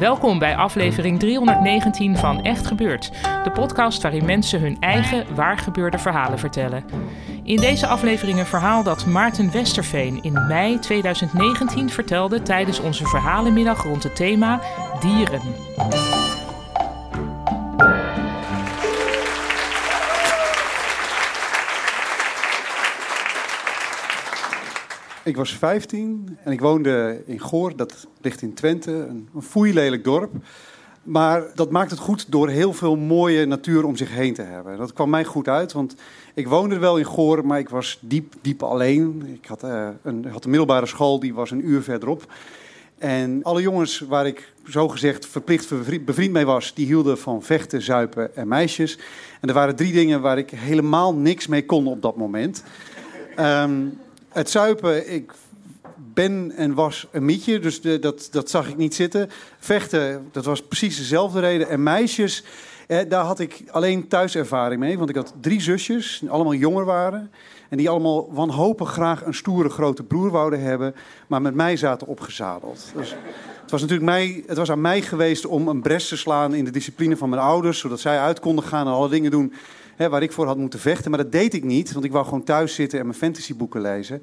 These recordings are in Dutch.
Welkom bij aflevering 319 van Echt Gebeurd, de podcast waarin mensen hun eigen waargebeurde verhalen vertellen. In deze aflevering een verhaal dat Maarten Westerveen in mei 2019 vertelde tijdens onze verhalenmiddag rond het thema dieren. Ik was 15 en ik woonde in Goor, dat ligt in Twente, een, een foeilelijk dorp. Maar dat maakt het goed door heel veel mooie natuur om zich heen te hebben. Dat kwam mij goed uit, want ik woonde wel in Goor, maar ik was diep, diep alleen. Ik had, uh, een, had een middelbare school, die was een uur verderop. En alle jongens waar ik zogezegd verplicht bevriend mee was, die hielden van vechten, zuipen en meisjes. En er waren drie dingen waar ik helemaal niks mee kon op dat moment. Um, het zuipen, ik ben en was een mietje, dus de, dat, dat zag ik niet zitten. Vechten, dat was precies dezelfde reden. En meisjes, eh, daar had ik alleen thuiservaring mee. Want ik had drie zusjes, die allemaal jonger waren. En die allemaal wanhopig graag een stoere grote broer wouden hebben. Maar met mij zaten opgezadeld. Dus het was natuurlijk mij, het was aan mij geweest om een bres te slaan in de discipline van mijn ouders. Zodat zij uit konden gaan en alle dingen doen hè, waar ik voor had moeten vechten. Maar dat deed ik niet, want ik wou gewoon thuis zitten en mijn fantasyboeken lezen.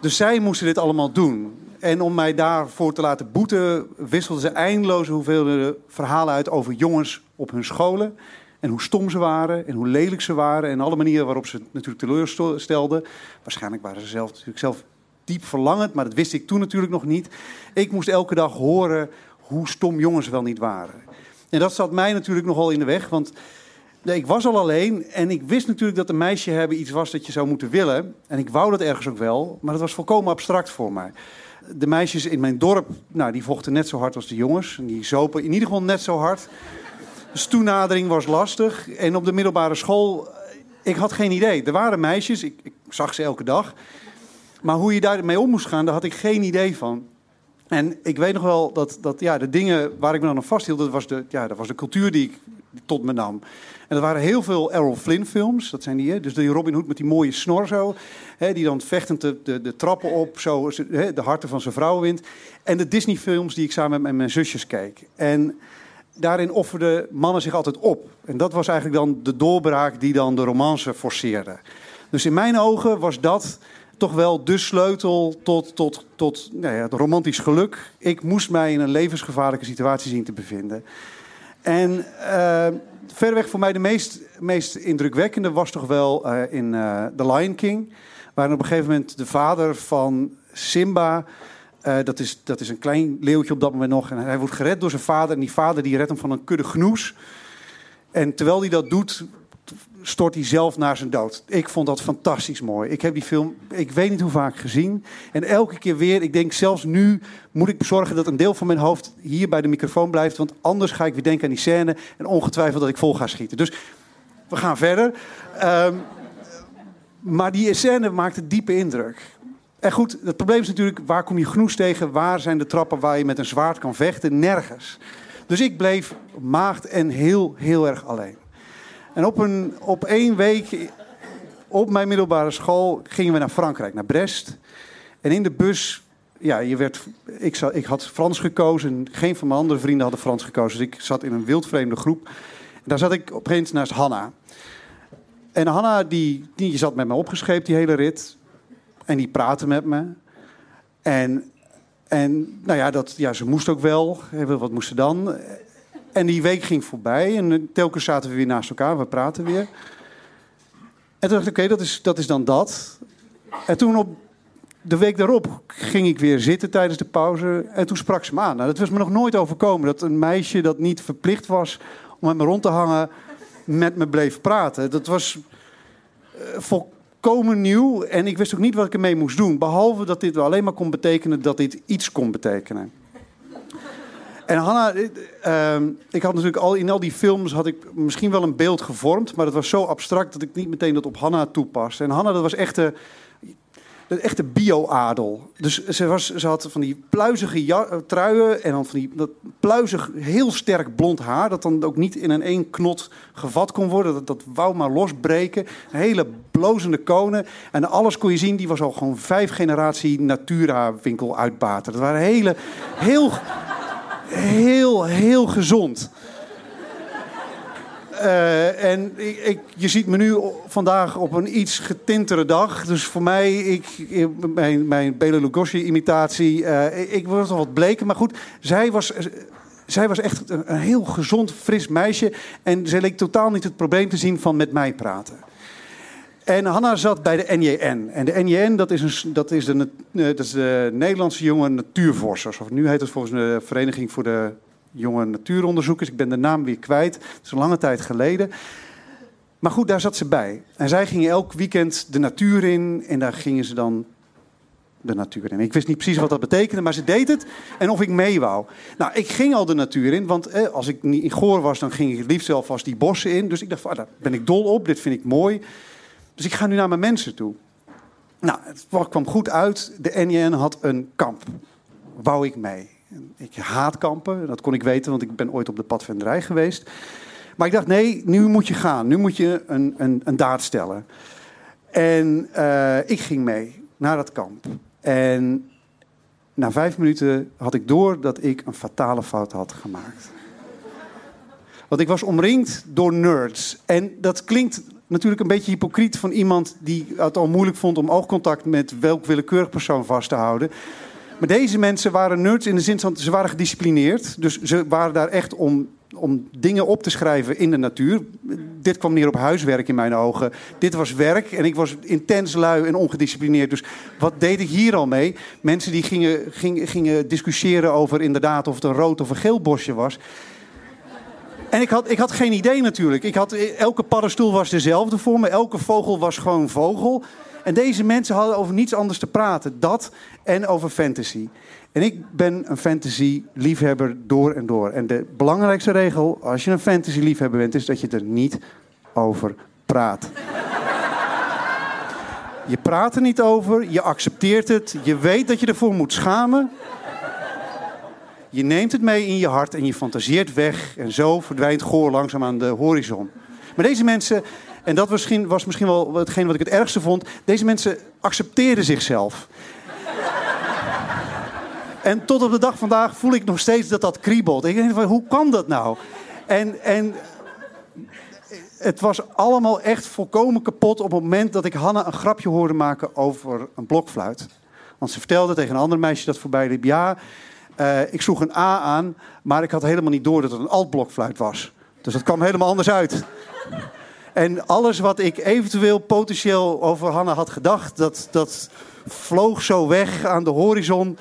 Dus zij moesten dit allemaal doen. En om mij daarvoor te laten boeten, wisselden ze eindeloze hoeveelheden verhalen uit over jongens op hun scholen. En hoe stom ze waren en hoe lelijk ze waren. En alle manieren waarop ze natuurlijk teleurstelden. Waarschijnlijk waren ze zelf, natuurlijk zelf diep verlangend, maar dat wist ik toen natuurlijk nog niet. Ik moest elke dag horen hoe stom jongens wel niet waren. En dat zat mij natuurlijk nogal in de weg, want Nee, ik was al alleen en ik wist natuurlijk dat een meisje hebben iets was dat je zou moeten willen. En ik wou dat ergens ook wel, maar dat was volkomen abstract voor mij. De meisjes in mijn dorp, nou, die vochten net zo hard als de jongens. En die zopen in ieder geval net zo hard. Dus toenadering was lastig. En op de middelbare school, ik had geen idee. Er waren meisjes, ik, ik zag ze elke dag. Maar hoe je daarmee om moest gaan, daar had ik geen idee van. En ik weet nog wel dat, dat ja, de dingen waar ik me dan aan vasthield, dat was de, ja, dat was de cultuur die ik tot me nam. En er waren heel veel Errol Flynn films. Dat zijn die, hè? dus die Robin Hood met die mooie snor zo. Hè? Die dan vechtend de, de, de trappen op, zo hè? de harten van zijn vrouw wint. En de Disney films die ik samen met mijn zusjes keek. En daarin offerden mannen zich altijd op. En dat was eigenlijk dan de doorbraak die dan de romance forceerde. Dus in mijn ogen was dat toch wel de sleutel tot, tot, tot nou ja, het romantisch geluk. Ik moest mij in een levensgevaarlijke situatie zien te bevinden. En uh, voor mij de meest, meest indrukwekkende was toch wel uh, in uh, The Lion King. Waar op een gegeven moment de vader van Simba... dat, is, dat is een klein leeuwtje op dat moment nog. En hij wordt gered door zijn vader. En die vader die redt hem van een kudde gnoes. En terwijl hij dat doet, stort hij zelf naar zijn dood. Ik vond dat fantastisch mooi. Ik heb die film, ik weet niet hoe vaak gezien. En elke keer weer, ik denk zelfs nu moet ik zorgen dat een deel van mijn hoofd hier bij de microfoon blijft. Want anders ga ik weer denken aan die scène. En ongetwijfeld dat ik vol ga schieten. Dus we gaan verder. Um, maar die scène maakte diepe indruk. En goed, het probleem is natuurlijk, waar kom je genoes tegen? Waar zijn de trappen waar je met een zwaard kan vechten? Nergens. Dus ik bleef maagd en heel, heel erg alleen. En op, een, op één week op mijn middelbare school gingen we naar Frankrijk, naar Brest. En in de bus, ja, je werd, ik, ik had Frans gekozen. Geen van mijn andere vrienden hadden Frans gekozen. Dus ik zat in een wildvreemde groep. En daar zat ik opeens naast Hanna. En Hanna, die, die zat met me opgescheept die hele rit. En die praatte met me. En, en nou ja, dat, ja, ze moest ook wel. Wat moest ze dan? En die week ging voorbij en telkens zaten we weer naast elkaar, we praten weer. En toen dacht ik, oké, dat, is, dat is dan dat. En toen op de week daarop ging ik weer zitten tijdens de pauze. En toen sprak ze me aan. Nou, dat was me nog nooit overkomen. Dat een meisje dat niet verplicht was om met me rond te hangen, met me bleef praten. Dat was uh, volkomen nieuw. En ik wist ook niet wat ik ermee moest doen. Behalve dat dit alleen maar kon betekenen dat dit iets kon betekenen. En Hanna, uh, ik had natuurlijk al in al die films had ik misschien wel een beeld gevormd, maar dat was zo abstract dat ik niet meteen dat op Hanna toepaste. En Hanna, dat was echt de, de echte bio-adel. Dus ze, was, ze had van die pluizige ja, truien en dan van die dat pluizig, heel sterk blond haar, dat dan ook niet in een één knot gevat kon worden. Dat, dat wou maar losbreken. Hele blozende konen. En alles kon je zien, die was al gewoon vijf generatie Natura winkel uitbater. Dat waren hele, heel heel, heel gezond. Uh, en ik, ik, je ziet me nu vandaag op een iets getintere dag. Dus voor mij, ik, mijn, mijn Bela Lugosi-imitatie, uh, ik word nog wat bleker. Maar goed, zij was, zij was echt een, een heel gezond, fris meisje. En ze leek totaal niet het probleem te zien van met mij praten. En Hanna zat bij de NJN. En de NJN, dat is, een, dat is, de, eh, dat is de Nederlandse Jonge Natuurvorsers. Of nu heet het volgens de Vereniging voor de Jonge Natuuronderzoekers. Ik ben de naam weer kwijt. Dat is een lange tijd geleden. Maar goed, daar zat ze bij. En zij gingen elk weekend de natuur in. En daar gingen ze dan de natuur in. Ik wist niet precies wat dat betekende, maar ze deed het. En of ik mee wou. Nou, ik ging al de natuur in. Want eh, als ik niet in Goor was, dan ging ik liefst zelf als die bossen in. Dus ik dacht, ah, daar ben ik dol op. Dit vind ik mooi. Dus ik ga nu naar mijn mensen toe. Nou, het kwam goed uit. De NJN had een kamp. Wou ik mee. Ik haat kampen, dat kon ik weten, want ik ben ooit op de padvinderij geweest. Maar ik dacht, nee, nu moet je gaan. Nu moet je een, een, een daad stellen. En uh, ik ging mee naar dat kamp. En na vijf minuten had ik door dat ik een fatale fout had gemaakt. Want ik was omringd door nerds. En dat klinkt natuurlijk een beetje hypocriet van iemand die het al moeilijk vond om oogcontact met welk willekeurig persoon vast te houden. Maar deze mensen waren nerds in de zin van ze waren gedisciplineerd. Dus ze waren daar echt om, om dingen op te schrijven in de natuur. Dit kwam neer op huiswerk in mijn ogen. Dit was werk en ik was intens lui en ongedisciplineerd. Dus wat deed ik hier al mee? Mensen die gingen, gingen, gingen discussiëren over inderdaad of het een rood of een geel bosje was. En ik had, ik had geen idee natuurlijk. Ik had, elke paddenstoel was dezelfde voor me. Elke vogel was gewoon vogel. En deze mensen hadden over niets anders te praten. Dat en over fantasy. En ik ben een fantasy-liefhebber door en door. En de belangrijkste regel als je een fantasy-liefhebber bent... is dat je er niet over praat. Je praat er niet over, je accepteert het, je weet dat je ervoor moet schamen. Je neemt het mee in je hart en je fantaseert weg. En zo verdwijnt Goor langzaam aan de horizon. Maar deze mensen, en dat misschien, was misschien wel hetgeen wat ik het ergste vond. Deze mensen accepteerden zichzelf. en tot op de dag vandaag voel ik nog steeds dat dat kriebelt. Ik denk van, hoe kan dat nou? En, en het was allemaal echt volkomen kapot op het moment dat ik Hanna een grapje hoorde maken over een blokfluit. Want ze vertelde tegen een ander meisje dat voorbij liep: Ja, uh, ik sloeg een A aan, maar ik had helemaal niet door dat het een altblokfluit was. Dus dat kwam helemaal anders uit. En alles wat ik eventueel potentieel over Hanna had gedacht, dat, dat vloog zo weg aan de horizon.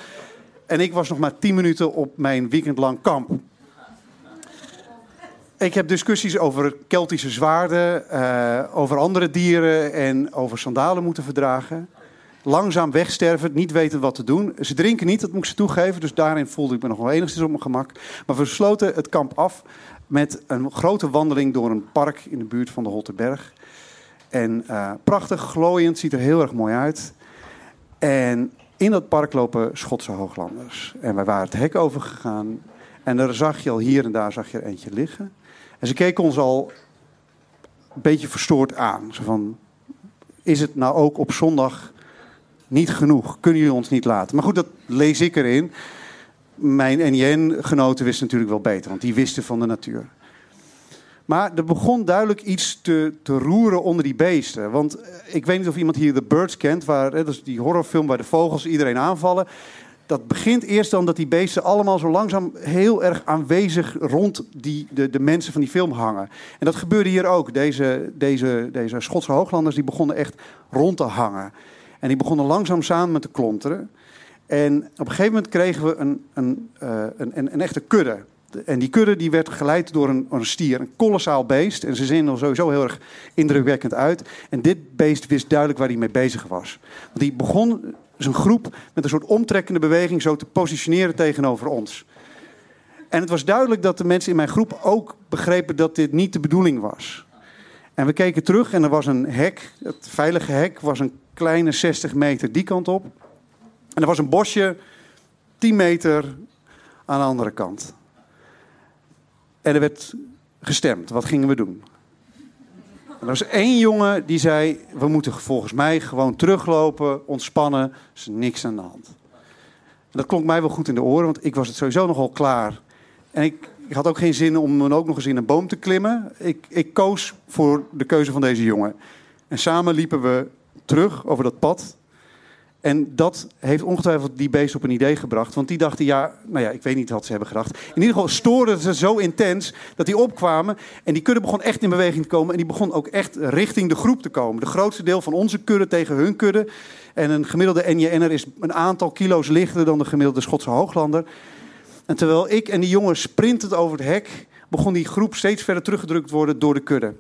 En ik was nog maar tien minuten op mijn weekendlang kamp. Ik heb discussies over Keltische zwaarden, uh, over andere dieren en over sandalen moeten verdragen langzaam wegsterven, niet weten wat te doen. Ze drinken niet, dat moet ik ze toegeven, dus daarin voelde ik me nog wel enigszins op mijn gemak. Maar we sloten het kamp af met een grote wandeling door een park in de buurt van de Holterberg. En uh, prachtig, glooiend, ziet er heel erg mooi uit. En in dat park lopen Schotse hooglanders. En wij waren het hek overgegaan. En daar zag je al hier en daar zag je er eentje liggen. En ze keken ons al een beetje verstoord aan. Zo van, is het nou ook op zondag niet genoeg. Kunnen jullie ons niet laten? Maar goed, dat lees ik erin. Mijn NIN-genoten wisten natuurlijk wel beter, want die wisten van de natuur. Maar er begon duidelijk iets te, te roeren onder die beesten. Want eh, ik weet niet of iemand hier The Birds kent, waar, dat is die horrorfilm waar de vogels iedereen aanvallen. Dat begint eerst dan dat die beesten allemaal zo langzaam heel erg aanwezig rond die, de, de mensen van die film hangen. En dat gebeurde hier ook. Deze, deze, deze Schotse hooglanders die begonnen echt rond te hangen. En die begonnen langzaam samen met te klonteren. En op een gegeven moment kregen we een, een, uh, een, een, echte kudde. En die kudde die werd geleid door een, een stier, een kolossaal beest. En ze zien er sowieso heel erg indrukwekkend uit. En dit beest wist duidelijk waar hij mee bezig was. Die begon zijn groep met een soort omtrekkende beweging zo te positioneren tegenover ons. En het was duidelijk dat de mensen in mijn groep ook begrepen dat dit niet de bedoeling was. En we keken terug en er was een hek. Het veilige hek was een kleine 60 meter die kant op. En er was een bosje 10 meter aan de andere kant. En er werd gestemd. Wat gingen we doen? er was één jongen die zei: We moeten volgens mij gewoon teruglopen, ontspannen. Er is niks aan de hand. Dat klonk mij wel goed in de oren, want ik was het sowieso nogal klaar. En ik, ik had ook geen zin om dan ook nog eens in een boom te klimmen. Ik, ik koos voor de keuze van deze jongen. En samen liepen we terug over dat pad en dat heeft ongetwijfeld die beest op een idee gebracht. Want die dachten, ja, nou ja, ik weet niet wat ze hebben gedacht. In ieder geval stoorden ze zo intens dat die opkwamen. En die kudde begon echt in beweging te komen. En die begon ook echt richting de groep te komen. De grootste deel van onze kudde tegen hun kudde. En een gemiddelde NJN'er is een aantal kilo's lichter dan de gemiddelde Schotse hooglander. En terwijl ik en die jongen sprintend over het hek... begon die groep steeds verder teruggedrukt te worden door de kudde.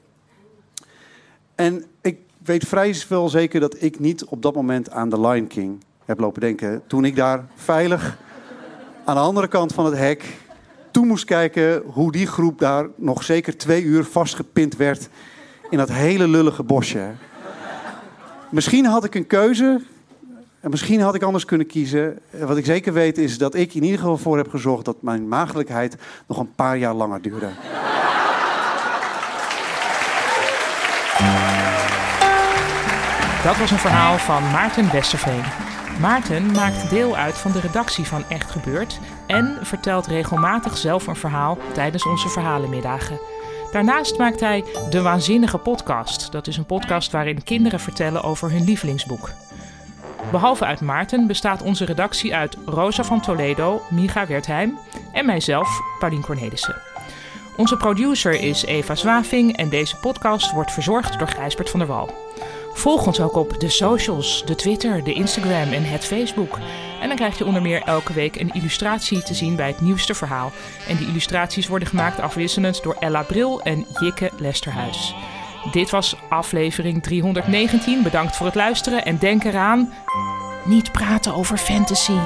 En ik weet vrij wel zeker dat ik niet op dat moment aan The Lion King heb lopen denken. Toen ik daar veilig aan de andere kant van het hek toe moest kijken hoe die groep daar nog zeker twee uur vastgepind werd in dat hele lullige bosje. Misschien had ik een keuze en misschien had ik anders kunnen kiezen. Wat ik zeker weet is dat ik in ieder geval voor heb gezorgd dat mijn maagdelijkheid nog een paar jaar langer duurde. Dat was een verhaal van Maarten Westerveen. Maarten maakt deel uit van de redactie van Echt Gebeurd en vertelt regelmatig zelf een verhaal tijdens onze verhalenmiddagen. Daarnaast maakt hij De Waanzinnige Podcast. Dat is een podcast waarin kinderen vertellen over hun lievelingsboek. Behalve uit Maarten bestaat onze redactie uit Rosa van Toledo, Miga Wertheim en mijzelf, Paulien Cornelissen. Onze producer is Eva Zwaving en deze podcast wordt verzorgd door Gijsbert van der Wal. Volg ons ook op de socials, de Twitter, de Instagram en het Facebook. En dan krijg je onder meer elke week een illustratie te zien bij het nieuwste verhaal. En die illustraties worden gemaakt afwisselend door Ella Bril en Jikke Lesterhuis. Dit was aflevering 319. Bedankt voor het luisteren en denk eraan: niet praten over fantasy.